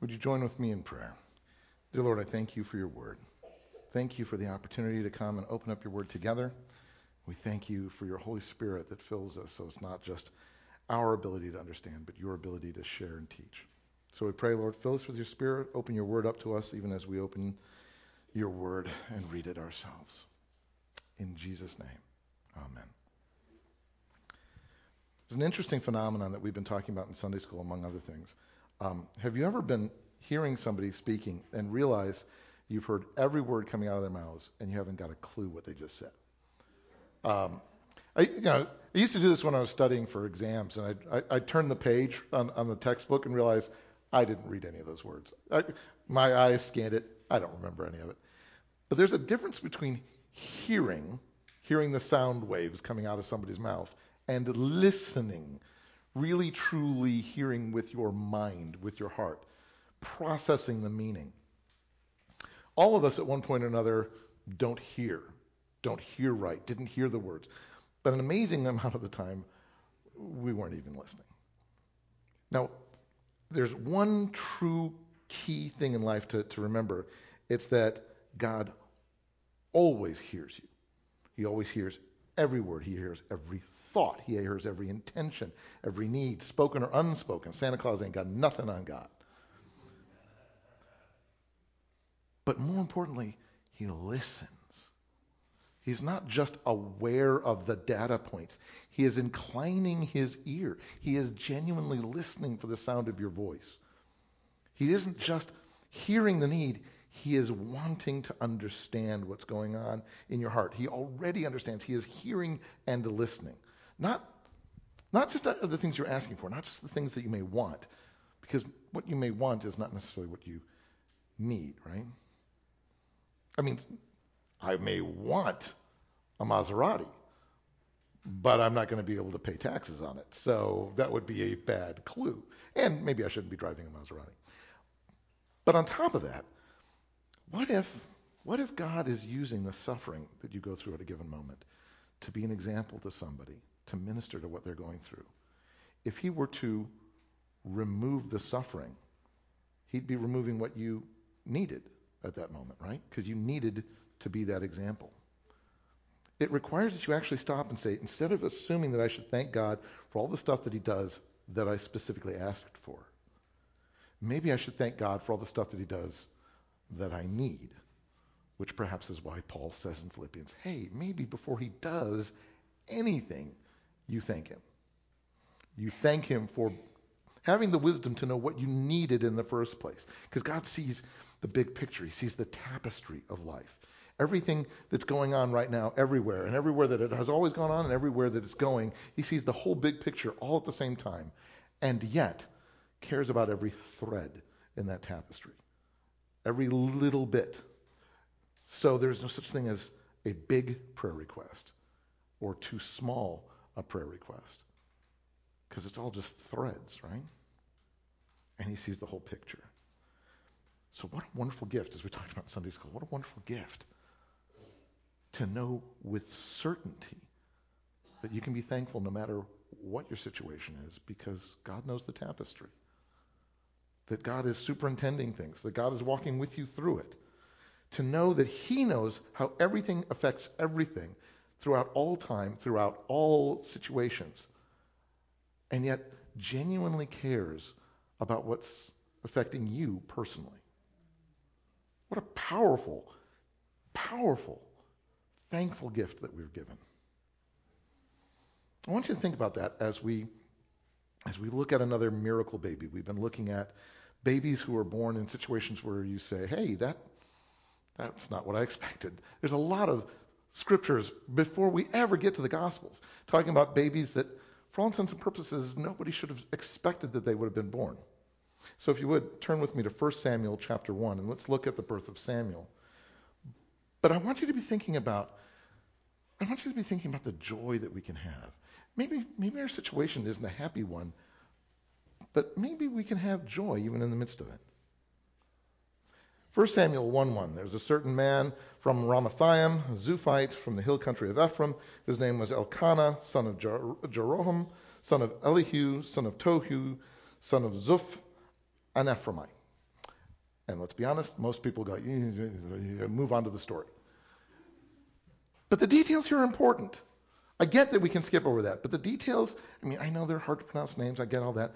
Would you join with me in prayer? Dear Lord, I thank you for your word. Thank you for the opportunity to come and open up your word together. We thank you for your Holy Spirit that fills us so it's not just our ability to understand, but your ability to share and teach. So we pray, Lord, fill us with your Spirit. Open your word up to us even as we open your word and read it ourselves. In Jesus' name, amen. It's an interesting phenomenon that we've been talking about in Sunday school, among other things. Um, have you ever been hearing somebody speaking and realize you've heard every word coming out of their mouths and you haven't got a clue what they just said? Um, I, you know, I used to do this when I was studying for exams, and I, would turn the page on, on the textbook and realize I didn't read any of those words. I, my eyes scanned it. I don't remember any of it. But there's a difference between hearing, hearing the sound waves coming out of somebody's mouth, and listening, really truly hearing with your mind, with your heart, processing the meaning. All of us at one point or another don't hear, don't hear right, didn't hear the words. But an amazing amount of the time, we weren't even listening. Now, there's one true key thing in life to, to remember it's that God always hears you. He always hears every word, He hears every thought, He hears every intention, every need, spoken or unspoken. Santa Claus ain't got nothing on God. But more importantly, He listens. He's not just aware of the data points. He is inclining his ear. He is genuinely listening for the sound of your voice. He isn't just hearing the need, he is wanting to understand what's going on in your heart. He already understands. He is hearing and listening. Not, not just the things you're asking for, not just the things that you may want, because what you may want is not necessarily what you need, right? I mean, I may want a Maserati, but I'm not going to be able to pay taxes on it. So that would be a bad clue. And maybe I shouldn't be driving a Maserati. But on top of that, what if what if God is using the suffering that you go through at a given moment to be an example to somebody, to minister to what they're going through? If he were to remove the suffering, he'd be removing what you needed at that moment, right? Because you needed to be that example. It requires that you actually stop and say, instead of assuming that I should thank God for all the stuff that He does that I specifically asked for, maybe I should thank God for all the stuff that He does that I need. Which perhaps is why Paul says in Philippians, hey, maybe before he does anything, you thank him. You thank him for having the wisdom to know what you needed in the first place. Because God sees the big picture, He sees the tapestry of life everything that's going on right now everywhere, and everywhere that it has always gone on, and everywhere that it's going. He sees the whole big picture all at the same time, and yet cares about every thread in that tapestry, every little bit. So there's no such thing as a big prayer request or too small a prayer request because it's all just threads, right? And he sees the whole picture. So, what a wonderful gift, as we talked about in Sunday school. What a wonderful gift to know with certainty that you can be thankful no matter what your situation is because God knows the tapestry. That God is superintending things, that God is walking with you through it. To know that He knows how everything affects everything throughout all time, throughout all situations, and yet genuinely cares about what's affecting you personally. What a powerful, powerful thankful gift that we're given. I want you to think about that as we as we look at another miracle baby. We've been looking at babies who are born in situations where you say, "Hey, that that's not what I expected." There's a lot of scriptures before we ever get to the gospels talking about babies that for all intents and purposes nobody should have expected that they would have been born. So if you would turn with me to 1 Samuel chapter 1 and let's look at the birth of Samuel. But I want you to be thinking about I want you to be thinking about the joy that we can have. Maybe, maybe our situation isn't a happy one, but maybe we can have joy even in the midst of it. 1 Samuel 1:1. There's a certain man from Ramathaim, a Zuphite from the hill country of Ephraim. His name was Elkanah, son of Jeroham, son of Elihu, son of Tohu, son of Zuph, an Ephraimite. And let's be honest, most people go, move on to the story. But the details here are important. I get that we can skip over that, but the details, I mean, I know they're hard to pronounce names, I get all that.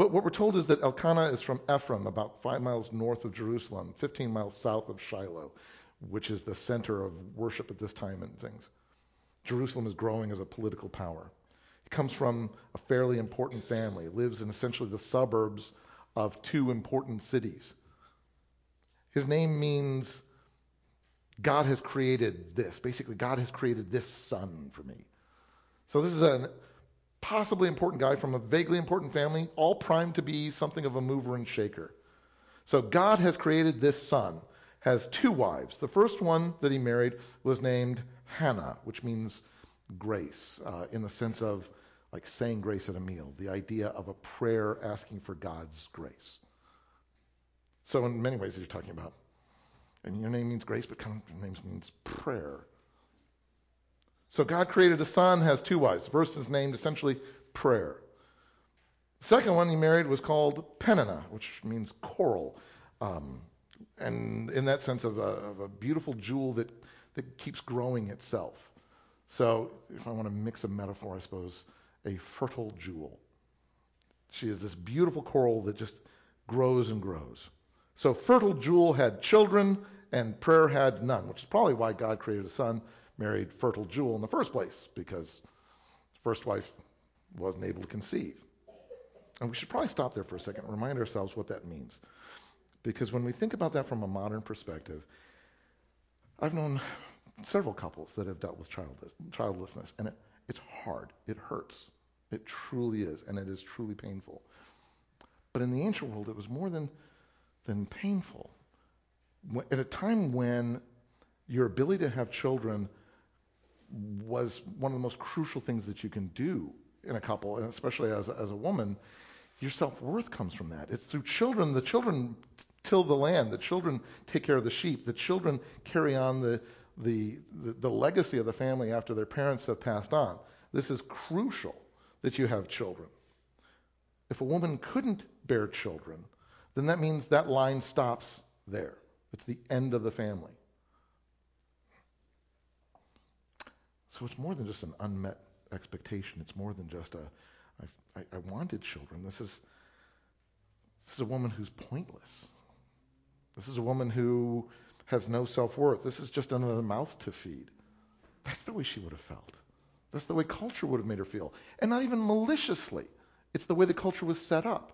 But what we're told is that Elkanah is from Ephraim, about five miles north of Jerusalem, 15 miles south of Shiloh, which is the center of worship at this time and things. Jerusalem is growing as a political power. He comes from a fairly important family, lives in essentially the suburbs of two important cities. His name means God has created this. Basically, God has created this son for me. So this is a possibly important guy from a vaguely important family, all primed to be something of a mover and shaker. So God has created this son, has two wives. The first one that he married was named Hannah, which means grace, uh, in the sense of like saying grace at a meal, the idea of a prayer asking for God's grace. So in many ways, you're talking about and your name means grace, but kind of your name means prayer. So God created a son, has two wives. The first is named essentially prayer. The second one he married was called Peninnah, which means coral. Um, and in that sense of a, of a, beautiful jewel that, that keeps growing itself. So if I want to mix a metaphor, I suppose, a fertile jewel. She is this beautiful coral that just grows and grows. So fertile Jewel had children and prayer had none, which is probably why God created a son, married fertile Jewel in the first place, because first wife wasn't able to conceive. And we should probably stop there for a second and remind ourselves what that means. Because when we think about that from a modern perspective, I've known several couples that have dealt with childless, childlessness, and it, it's hard. It hurts. It truly is, and it is truly painful. But in the ancient world, it was more than than painful. At a time when your ability to have children was one of the most crucial things that you can do in a couple, and especially as a, as a woman, your self worth comes from that. It's through children. The children till the land. The children take care of the sheep. The children carry on the, the, the, the legacy of the family after their parents have passed on. This is crucial that you have children. If a woman couldn't bear children, then that means that line stops there. It's the end of the family. So it's more than just an unmet expectation. It's more than just a, I, I wanted children. This is, this is a woman who's pointless. This is a woman who has no self worth. This is just another mouth to feed. That's the way she would have felt. That's the way culture would have made her feel. And not even maliciously. It's the way the culture was set up.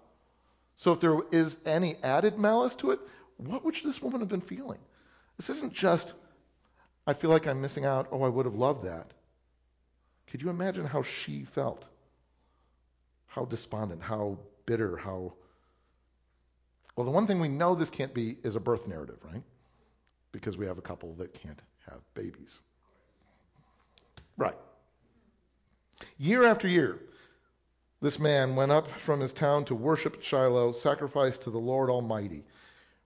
So if there is any added malice to it, what would this woman have been feeling? This isn't just, I feel like I'm missing out. Oh, I would have loved that. Could you imagine how she felt? How despondent, how bitter, how. Well, the one thing we know this can't be is a birth narrative, right? Because we have a couple that can't have babies. Right. Year after year, this man went up from his town to worship Shiloh, sacrifice to the Lord Almighty,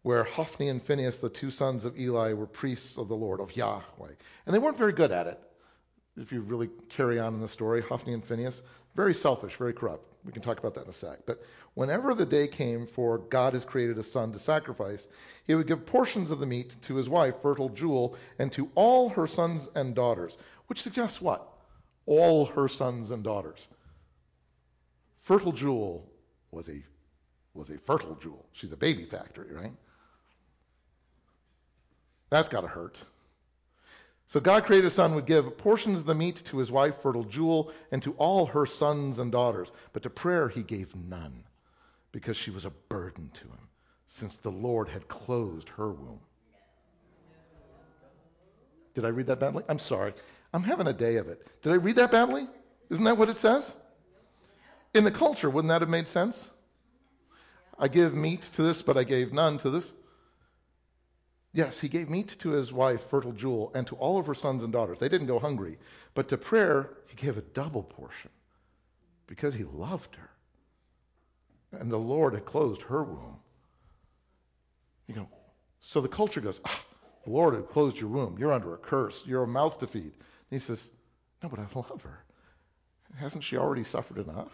where Hophni and Phinehas, the two sons of Eli, were priests of the Lord, of Yahweh. And they weren't very good at it. If you really carry on in the story, Hophni and Phinehas, very selfish, very corrupt. We can talk about that in a sec. But whenever the day came for God has created a son to sacrifice, he would give portions of the meat to his wife, fertile Jewel, and to all her sons and daughters, which suggests what? All her sons and daughters fertile Jewel was a was a fertile Jewel. She's a baby factory, right? That's got to hurt. So God created a son would give portions of the meat to his wife, fertile Jewel, and to all her sons and daughters. But to prayer he gave none, because she was a burden to him, since the Lord had closed her womb. Did I read that badly? I'm sorry. I'm having a day of it. Did I read that badly? Isn't that what it says? In the culture, wouldn't that have made sense? I give meat to this, but I gave none to this. Yes, he gave meat to his wife, fertile Jewel, and to all of her sons and daughters. They didn't go hungry. But to prayer, he gave a double portion because he loved her. And the Lord had closed her womb. You know, so the culture goes, ah, the Lord had closed your womb. You're under a curse. You're a mouth to feed. And he says, no, but I love her. Hasn't she already suffered enough?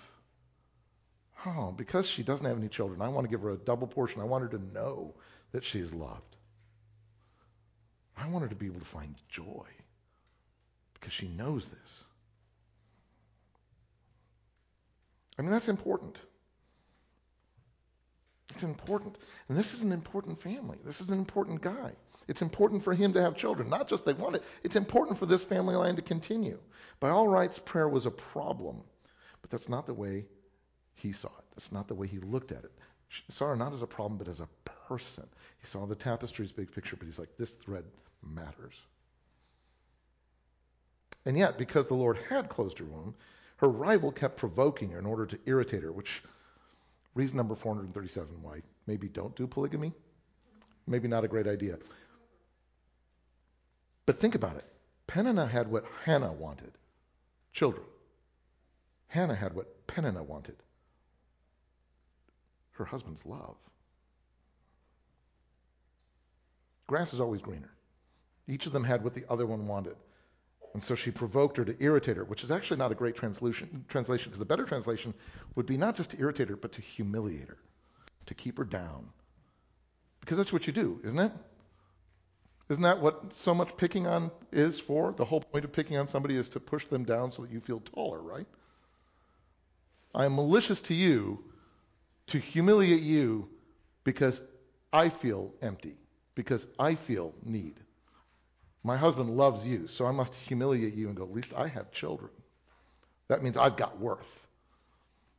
oh, because she doesn't have any children, I want to give her a double portion. I want her to know that she is loved. I want her to be able to find joy because she knows this. I mean, that's important. It's important. And this is an important family. This is an important guy. It's important for him to have children. Not just they want it, it's important for this family line to continue. By all rights, prayer was a problem. But that's not the way he saw it. That's not the way he looked at it. He saw her not as a problem, but as a person. He saw the tapestry's big picture, but he's like, this thread matters. And yet, because the Lord had closed her womb, her rival kept provoking her in order to irritate her, which reason number 437 why maybe don't do polygamy. Maybe not a great idea. But think about it. Peninnah had what Hannah wanted children. Hannah had what Peninnah wanted her husband's love. Grass is always greener. Each of them had what the other one wanted. And so she provoked her to irritate her, which is actually not a great translation, because the better translation would be not just to irritate her, but to humiliate her, to keep her down. Because that's what you do, isn't it? Isn't that what so much picking on is for? The whole point of picking on somebody is to push them down so that you feel taller, right? I am malicious to you to humiliate you because I feel empty, because I feel need. My husband loves you, so I must humiliate you and go, at least I have children. That means I've got worth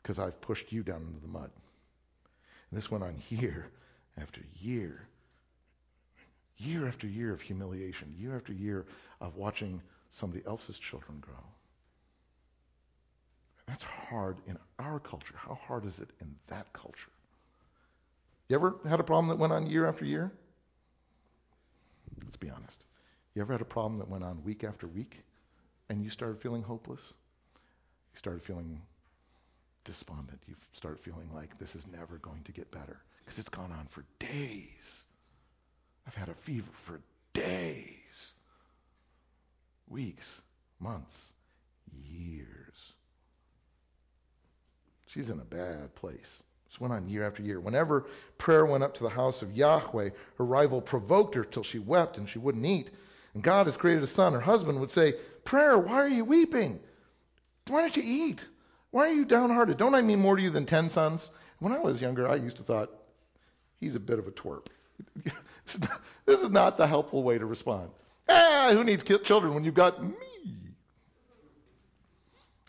because I've pushed you down into the mud. And this went on year after year, year after year of humiliation, year after year of watching somebody else's children grow. That's hard in our culture. How hard is it in that culture? You ever had a problem that went on year after year? Let's be honest. You ever had a problem that went on week after week and you started feeling hopeless? You started feeling despondent. You started feeling like this is never going to get better because it's gone on for days. I've had a fever for days, weeks, months, years. She's in a bad place. This went on year after year. Whenever prayer went up to the house of Yahweh, her rival provoked her till she wept and she wouldn't eat. And God has created a son. Her husband would say, Prayer, why are you weeping? Why don't you eat? Why are you downhearted? Don't I mean more to you than ten sons? When I was younger, I used to thought, he's a bit of a twerp. this is not the helpful way to respond. Ah, who needs children when you've got me?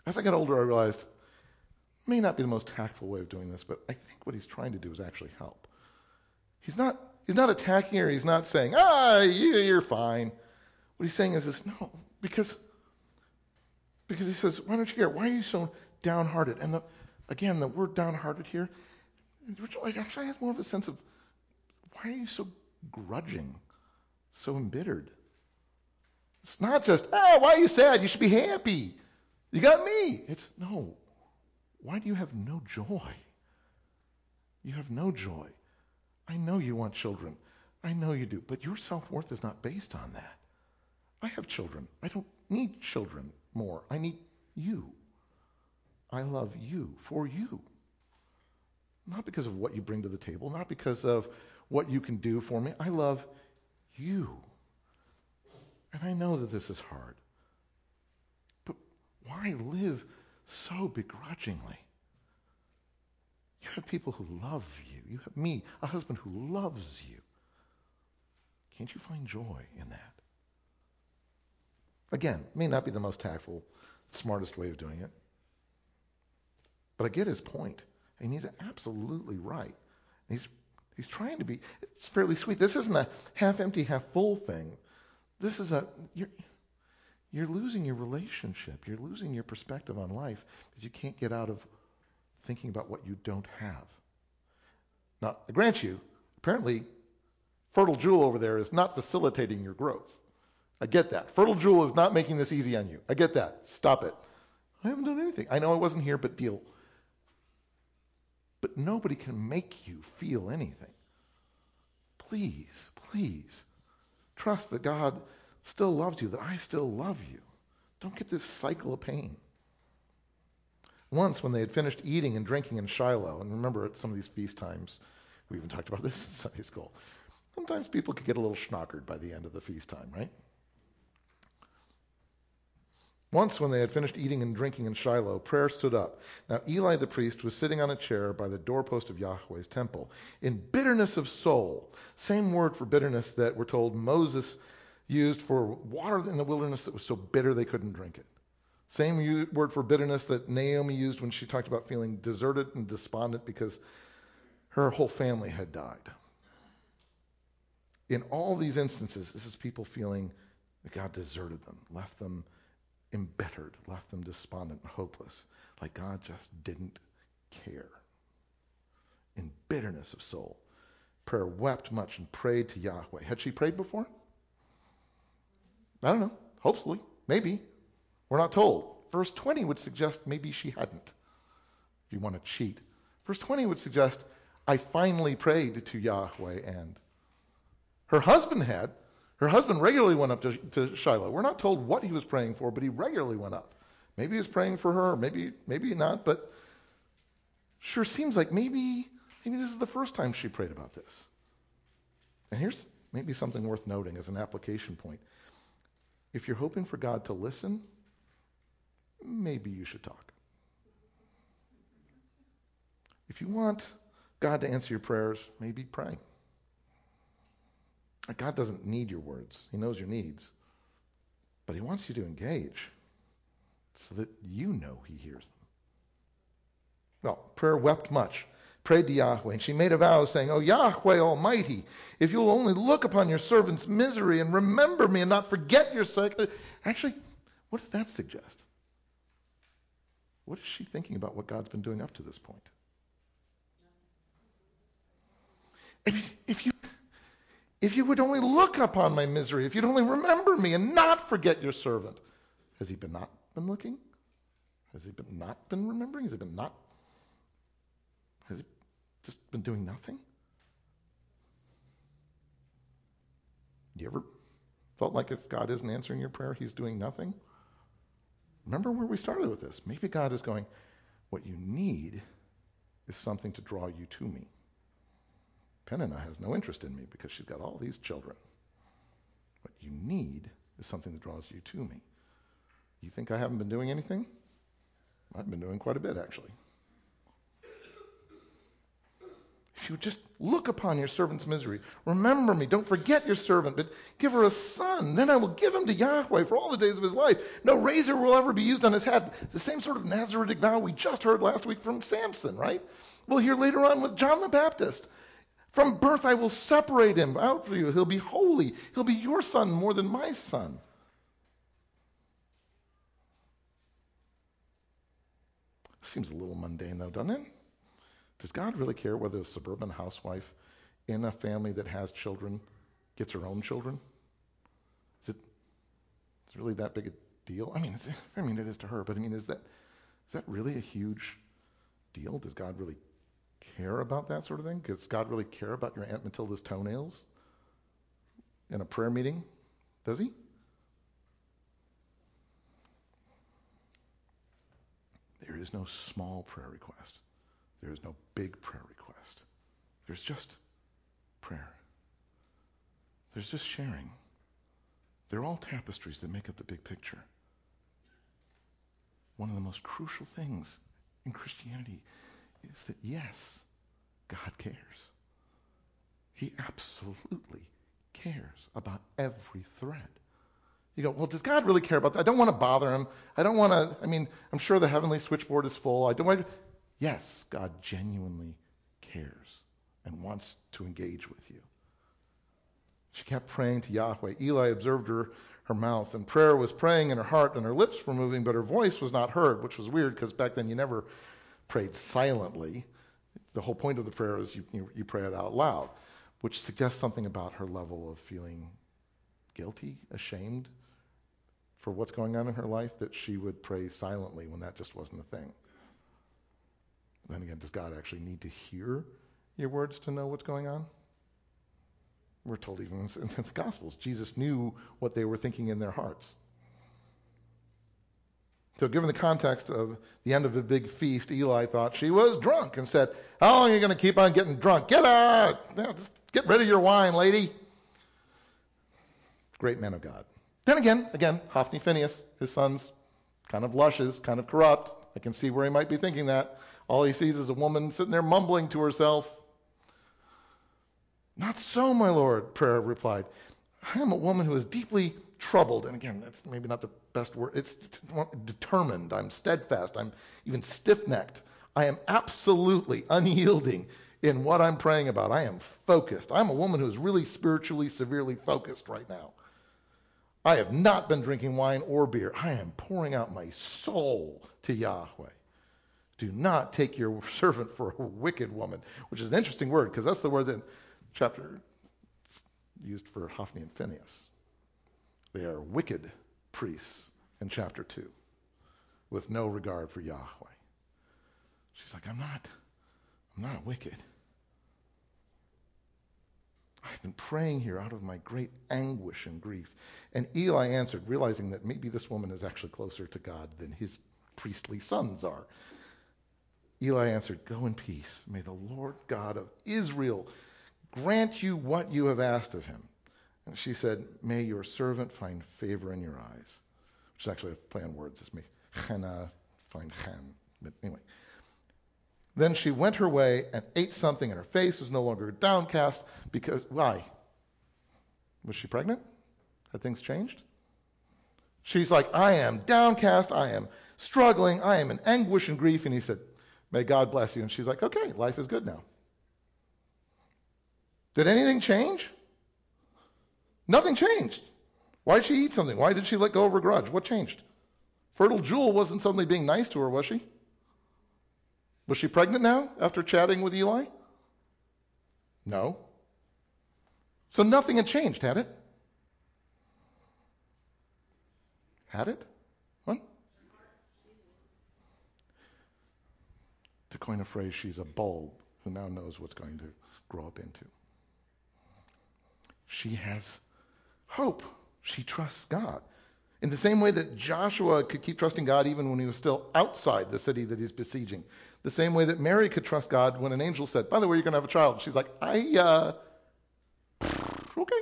As I got older, I realized may not be the most tactful way of doing this, but I think what he's trying to do is actually help. He's not he's not attacking her. He's not saying, ah, you're fine. What he's saying is this, no, because because he says, why don't you care? Why are you so downhearted? And the, again, the word downhearted here actually has more of a sense of why are you so grudging, so embittered? It's not just, oh, why are you sad? You should be happy. You got me. It's no. Why do you have no joy? You have no joy. I know you want children. I know you do. But your self worth is not based on that. I have children. I don't need children more. I need you. I love you for you. Not because of what you bring to the table, not because of what you can do for me. I love you. And I know that this is hard. But why live so begrudgingly? You have people who love you. You have me, a husband who loves you. Can't you find joy in that? Again, may not be the most tactful, smartest way of doing it. But I get his point. And he's absolutely right. He's he's trying to be it's fairly sweet. This isn't a half empty, half full thing. This is a you're you're losing your relationship. You're losing your perspective on life because you can't get out of thinking about what you don't have. Now, I grant you, apparently, fertile jewel over there is not facilitating your growth. I get that. Fertile Jewel is not making this easy on you. I get that. Stop it. I haven't done anything. I know I wasn't here, but deal. But nobody can make you feel anything. Please, please, trust that God still loves you, that I still love you. Don't get this cycle of pain. Once, when they had finished eating and drinking in Shiloh, and remember at some of these feast times, we even talked about this in Sunday school, sometimes people could get a little schnockered by the end of the feast time, right? Once, when they had finished eating and drinking in Shiloh, prayer stood up. Now Eli the priest was sitting on a chair by the doorpost of Yahweh's temple, in bitterness of soul. Same word for bitterness that we're told Moses used for water in the wilderness that was so bitter they couldn't drink it. Same word for bitterness that Naomi used when she talked about feeling deserted and despondent because her whole family had died. In all these instances, this is people feeling that God deserted them, left them embittered, left them despondent and hopeless, like God just didn't care. In bitterness of soul, prayer wept much and prayed to Yahweh. Had she prayed before? I don't know. Hopefully. Maybe. We're not told. Verse 20 would suggest maybe she hadn't, if you want to cheat. Verse 20 would suggest, I finally prayed to Yahweh and her husband had, her husband regularly went up to, to Shiloh. We're not told what he was praying for, but he regularly went up. Maybe he was praying for her, maybe maybe not, but sure seems like maybe maybe this is the first time she prayed about this. And here's maybe something worth noting as an application point. If you're hoping for God to listen, maybe you should talk. If you want God to answer your prayers, maybe pray. God doesn't need your words, He knows your needs. But He wants you to engage so that you know He hears them. Well, prayer wept much, prayed to Yahweh, and she made a vow saying, Oh Yahweh Almighty, if you will only look upon your servant's misery and remember me and not forget your sake. Actually, what does that suggest? What is she thinking about what God's been doing up to this point? If if you if you would only look upon my misery, if you'd only remember me and not forget your servant. Has he been not been looking? Has he been not been remembering? Has he been not? Has he just been doing nothing? You ever felt like if God isn't answering your prayer, he's doing nothing? Remember where we started with this. Maybe God is going, what you need is something to draw you to me. Peninnah has no interest in me because she's got all these children. What you need is something that draws you to me. You think I haven't been doing anything? I've been doing quite a bit, actually. If you just look upon your servant's misery, remember me, don't forget your servant, but give her a son. Then I will give him to Yahweh for all the days of his life. No razor will ever be used on his head. The same sort of Nazaritic vow we just heard last week from Samson, right? We'll hear later on with John the Baptist. From birth I will separate him out for you. He'll be holy. He'll be your son more than my son. Seems a little mundane, though, doesn't it? Does God really care whether a suburban housewife in a family that has children gets her own children? Is it, is it really that big a deal? I mean, I mean, it is to her, but I mean, is that is that really a huge deal? Does God really care about that sort of thing? Does God really care about your Aunt Matilda's toenails in a prayer meeting? Does he? There is no small prayer request. There is no big prayer request. There's just prayer. There's just sharing. They're all tapestries that make up the big picture. One of the most crucial things in Christianity is that yes, God cares. He absolutely cares about every thread. You go, well, does God really care about that? I don't want to bother him. I don't want to, I mean, I'm sure the heavenly switchboard is full. I don't want to. Yes, God genuinely cares and wants to engage with you. She kept praying to Yahweh. Eli observed her, her mouth, and prayer was praying in her heart, and her lips were moving, but her voice was not heard, which was weird because back then you never prayed silently. The whole point of the prayer is you, you, you pray it out loud, which suggests something about her level of feeling guilty, ashamed for what's going on in her life, that she would pray silently when that just wasn't a thing. Then again, does God actually need to hear your words to know what's going on? We're told even in the Gospels, Jesus knew what they were thinking in their hearts. So, given the context of the end of a big feast, Eli thought she was drunk and said, How long are you going to keep on getting drunk? Get out! Yeah, just get rid of your wine, lady. Great man of God. Then again, again, Hophni Phinehas, his son's kind of luscious, kind of corrupt. I can see where he might be thinking that. All he sees is a woman sitting there mumbling to herself. Not so, my lord, Prayer replied. I am a woman who is deeply troubled. And again, that's maybe not the best word. It's determined. I'm steadfast. I'm even stiff necked. I am absolutely unyielding in what I'm praying about. I am focused. I'm a woman who's really spiritually, severely focused right now. I have not been drinking wine or beer. I am pouring out my soul to Yahweh. Do not take your servant for a wicked woman, which is an interesting word because that's the word that chapter used for Hophni and Phinehas. They are wicked priests in chapter 2 with no regard for Yahweh. She's like, I'm not, I'm not wicked. I've been praying here out of my great anguish and grief. And Eli answered, realizing that maybe this woman is actually closer to God than his priestly sons are. Eli answered, Go in peace. May the Lord God of Israel grant you what you have asked of him. And she said, May your servant find favor in your eyes. Which is actually a play on words. It's me. Chana, find chan. But anyway. Then she went her way and ate something, and her face was no longer downcast because, why? Was she pregnant? Had things changed? She's like, I am downcast. I am struggling. I am in anguish and grief. And he said, May God bless you. And she's like, Okay, life is good now. Did anything change? Nothing changed. Why did she eat something? Why did she let go of her grudge? What changed? Fertile Jewel wasn't suddenly being nice to her, was she? Was she pregnant now after chatting with Eli? No. So nothing had changed, had it? Had it? What? To coin a phrase, she's a bulb who now knows what's going to grow up into. She has hope. She trusts God. In the same way that Joshua could keep trusting God even when he was still outside the city that he's besieging. The same way that Mary could trust God when an angel said, By the way, you're going to have a child. She's like, I, uh, okay.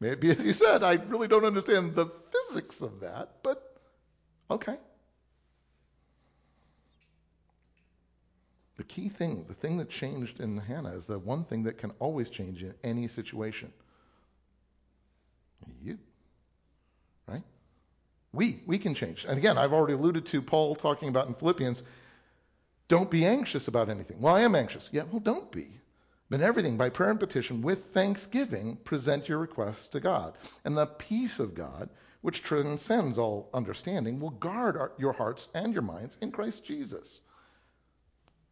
Maybe as you said, I really don't understand the physics of that, but okay. The key thing, the thing that changed in Hannah is the one thing that can always change in any situation. You. Right? We, we can change. And again, I've already alluded to Paul talking about in Philippians, don't be anxious about anything. Well, I am anxious. Yeah, well, don't be. But everything, by prayer and petition, with thanksgiving, present your requests to God. And the peace of God, which transcends all understanding, will guard our, your hearts and your minds in Christ Jesus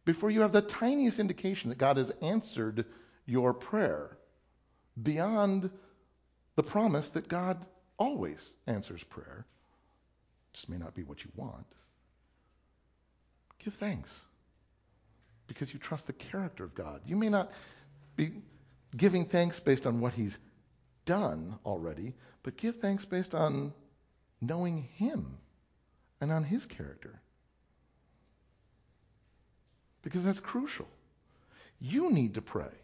before you have the tiniest indication that God has answered your prayer beyond the promise that God always answers prayer. Just may not be what you want. Give thanks because you trust the character of God. You may not be giving thanks based on what He's done already, but give thanks based on knowing Him and on His character because that's crucial. You need to pray.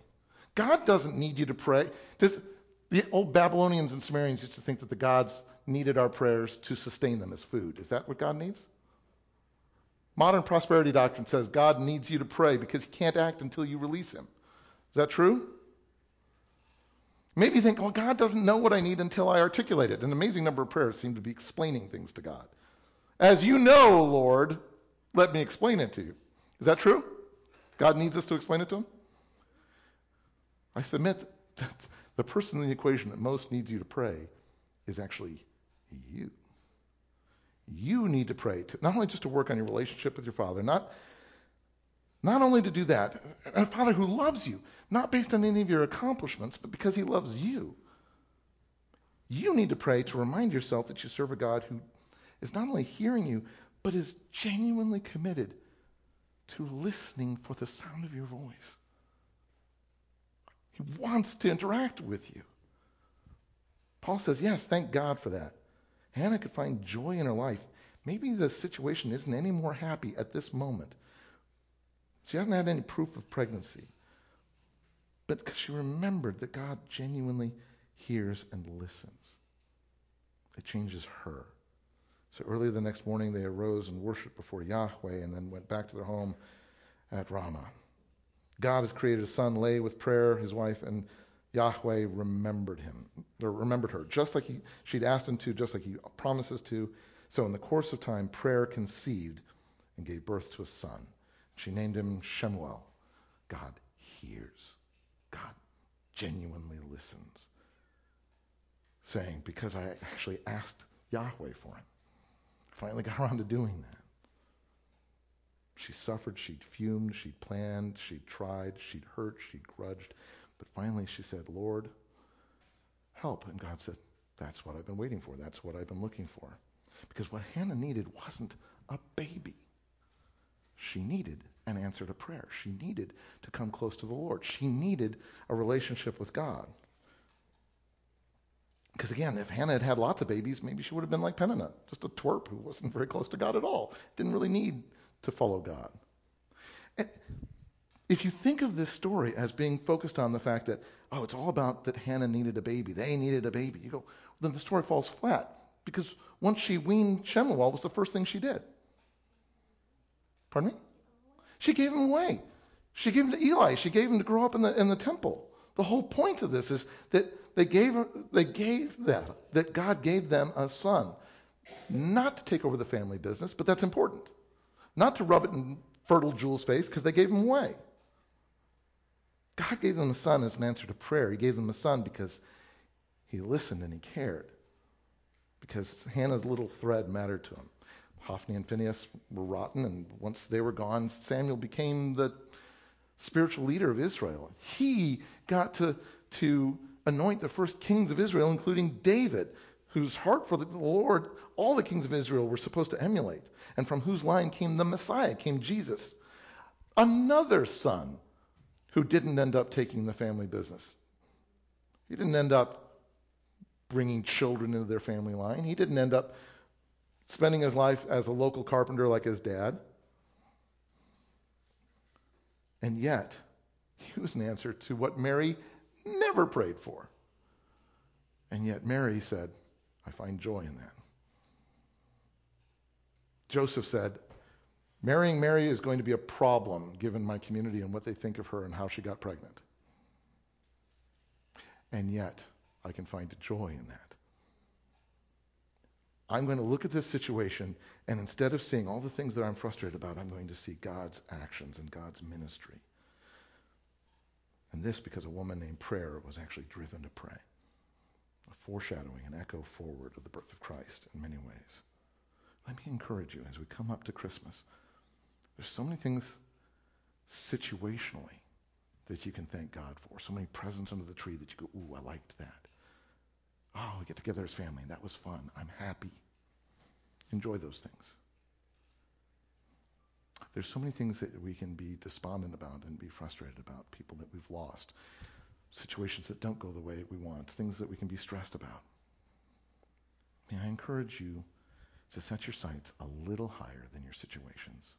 God doesn't need you to pray. Does, the old Babylonians and Sumerians used to think that the gods needed our prayers to sustain them as food. Is that what God needs? Modern prosperity doctrine says God needs you to pray because he can't act until you release him. Is that true? Maybe you think, well, God doesn't know what I need until I articulate it. An amazing number of prayers seem to be explaining things to God. As you know, Lord, let me explain it to you. Is that true? God needs us to explain it to him? I submit that the person in the equation that most needs you to pray is actually you. You need to pray, to, not only just to work on your relationship with your Father, not, not only to do that, a Father who loves you, not based on any of your accomplishments, but because He loves you. You need to pray to remind yourself that you serve a God who is not only hearing you, but is genuinely committed to listening for the sound of your voice. He wants to interact with you. Paul says, yes, thank God for that. Hannah could find joy in her life Maybe the situation isn't any more happy at this moment. She hasn't had any proof of pregnancy. But because she remembered that God genuinely hears and listens, it changes her. So early the next morning, they arose and worshiped before Yahweh and then went back to their home at Ramah. God has created a son, lay with prayer, his wife, and Yahweh remembered him, or remembered her, just like he, she'd asked him to, just like he promises to. So in the course of time, prayer conceived and gave birth to a son. She named him Shemuel. God hears. God genuinely listens. Saying, because I actually asked Yahweh for him. Finally got around to doing that. She suffered, she'd fumed, she'd planned, she'd tried, she'd hurt, she'd grudged. But finally she said, Lord, help. And God said, That's what I've been waiting for. That's what I've been looking for. Because what Hannah needed wasn't a baby. She needed an answer to prayer. She needed to come close to the Lord. She needed a relationship with God. Because again, if Hannah had had lots of babies, maybe she would have been like Peninnah, just a twerp who wasn't very close to God at all. Didn't really need to follow God. And if you think of this story as being focused on the fact that, oh, it's all about that Hannah needed a baby, they needed a baby, you go, then the story falls flat. Because once she weaned Shemuel, was the first thing she did. Pardon me? She gave him away. She gave him to Eli. She gave him to grow up in the in the temple. The whole point of this is that they gave they gave them that God gave them a son, not to take over the family business, but that's important. Not to rub it in fertile Jewel's face because they gave him away. God gave them a son as an answer to prayer. He gave them a son because he listened and he cared. Because Hannah's little thread mattered to him. Hophni and Phinehas were rotten, and once they were gone, Samuel became the spiritual leader of Israel. He got to, to anoint the first kings of Israel, including David, whose heart for the Lord all the kings of Israel were supposed to emulate, and from whose line came the Messiah, came Jesus. Another son who didn't end up taking the family business. He didn't end up bringing children into their family line. He didn't end up spending his life as a local carpenter like his dad. And yet, he was an answer to what Mary never prayed for. And yet, Mary said, I find joy in that. Joseph said, Marrying Mary is going to be a problem given my community and what they think of her and how she got pregnant. And yet, I can find joy in that. I'm going to look at this situation, and instead of seeing all the things that I'm frustrated about, I'm going to see God's actions and God's ministry. And this because a woman named Prayer was actually driven to pray. A foreshadowing, an echo forward of the birth of Christ in many ways. Let me encourage you as we come up to Christmas. There's so many things situationally that you can thank God for. So many presents under the tree that you go, ooh, I liked that. Oh, we get together as family. That was fun. I'm happy. Enjoy those things. There's so many things that we can be despondent about and be frustrated about. People that we've lost, situations that don't go the way we want, things that we can be stressed about. May I encourage you to set your sights a little higher than your situations.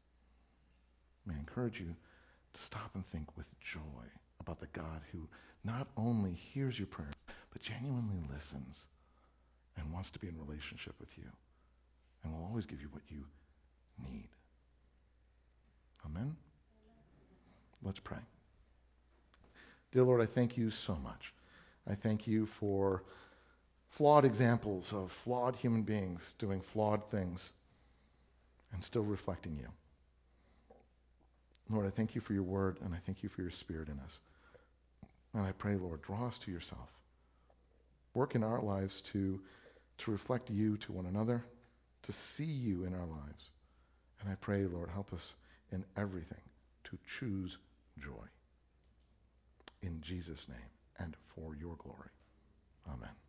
May I encourage you to stop and think with joy about the God who not only hears your prayers, but genuinely listens and wants to be in relationship with you and will always give you what you need. Amen? Let's pray. Dear Lord, I thank you so much. I thank you for flawed examples of flawed human beings doing flawed things and still reflecting you. Lord, I thank you for your word and I thank you for your spirit in us. And I pray, Lord, draw us to yourself work in our lives to, to reflect you to one another, to see you in our lives. And I pray, Lord, help us in everything to choose joy. In Jesus' name and for your glory. Amen.